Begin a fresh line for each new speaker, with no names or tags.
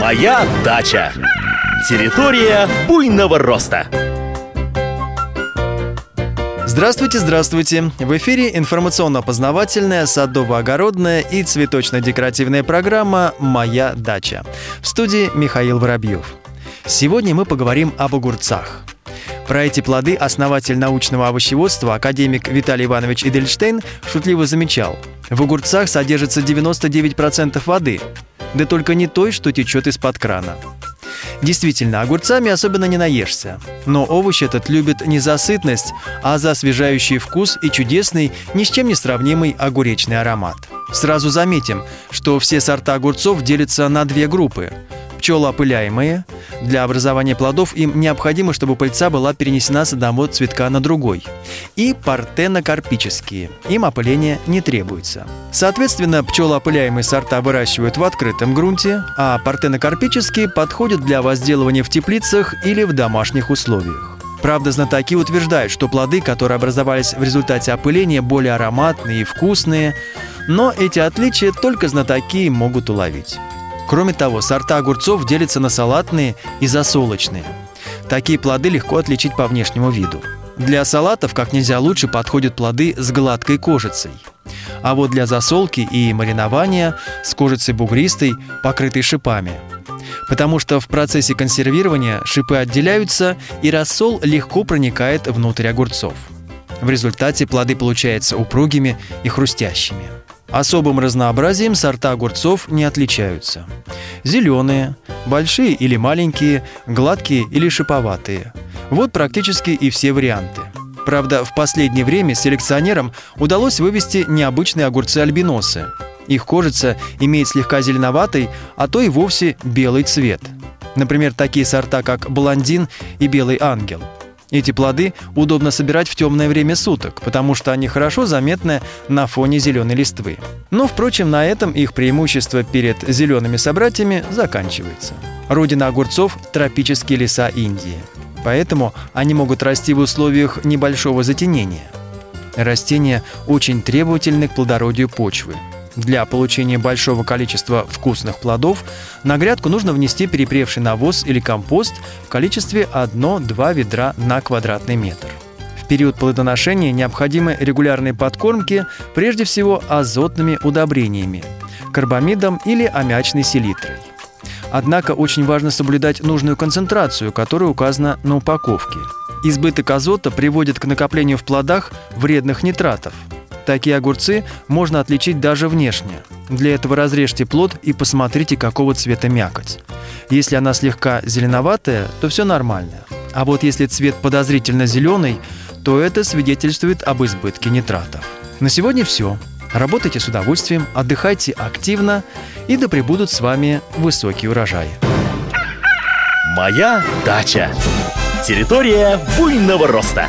Моя дача. Территория буйного роста.
Здравствуйте, здравствуйте! В эфире информационно-познавательная, садово-огородная и цветочно-декоративная программа «Моя дача». В студии Михаил Воробьев. Сегодня мы поговорим об огурцах. Про эти плоды основатель научного овощеводства, академик Виталий Иванович Эдельштейн, шутливо замечал. В огурцах содержится 99% воды, да только не той, что течет из-под крана. Действительно, огурцами особенно не наешься. Но овощ этот любит не за сытность, а за освежающий вкус и чудесный, ни с чем не сравнимый огуречный аромат. Сразу заметим, что все сорта огурцов делятся на две группы – пчелоопыляемые. Для образования плодов им необходимо, чтобы пыльца была перенесена с одного цветка на другой. И партенокарпические. Им опыление не требуется. Соответственно, пчелоопыляемые сорта выращивают в открытом грунте, а партенокарпические подходят для возделывания в теплицах или в домашних условиях. Правда, знатоки утверждают, что плоды, которые образовались в результате опыления, более ароматные и вкусные, но эти отличия только знатоки могут уловить. Кроме того, сорта огурцов делятся на салатные и засолочные. Такие плоды легко отличить по внешнему виду. Для салатов как нельзя лучше подходят плоды с гладкой кожицей. А вот для засолки и маринования с кожицей бугристой, покрытой шипами. Потому что в процессе консервирования шипы отделяются, и рассол легко проникает внутрь огурцов. В результате плоды получаются упругими и хрустящими. Особым разнообразием сорта огурцов не отличаются. Зеленые, большие или маленькие, гладкие или шиповатые. Вот практически и все варианты. Правда, в последнее время селекционерам удалось вывести необычные огурцы-альбиносы. Их кожица имеет слегка зеленоватый, а то и вовсе белый цвет. Например, такие сорта, как блондин и белый ангел – эти плоды удобно собирать в темное время суток, потому что они хорошо заметны на фоне зеленой листвы. Но, впрочем, на этом их преимущество перед зелеными собратьями заканчивается. Родина огурцов – тропические леса Индии. Поэтому они могут расти в условиях небольшого затенения. Растения очень требовательны к плодородию почвы – для получения большого количества вкусных плодов на грядку нужно внести перепревший навоз или компост в количестве 1-2 ведра на квадратный метр. В период плодоношения необходимы регулярные подкормки, прежде всего азотными удобрениями – карбамидом или аммиачной селитрой. Однако очень важно соблюдать нужную концентрацию, которая указана на упаковке. Избыток азота приводит к накоплению в плодах вредных нитратов – Такие огурцы можно отличить даже внешне. Для этого разрежьте плод и посмотрите, какого цвета мякоть. Если она слегка зеленоватая, то все нормально. А вот если цвет подозрительно зеленый, то это свидетельствует об избытке нитратов. На сегодня все. Работайте с удовольствием, отдыхайте активно, и да пребудут с вами высокие урожаи.
Моя дача. Территория буйного роста.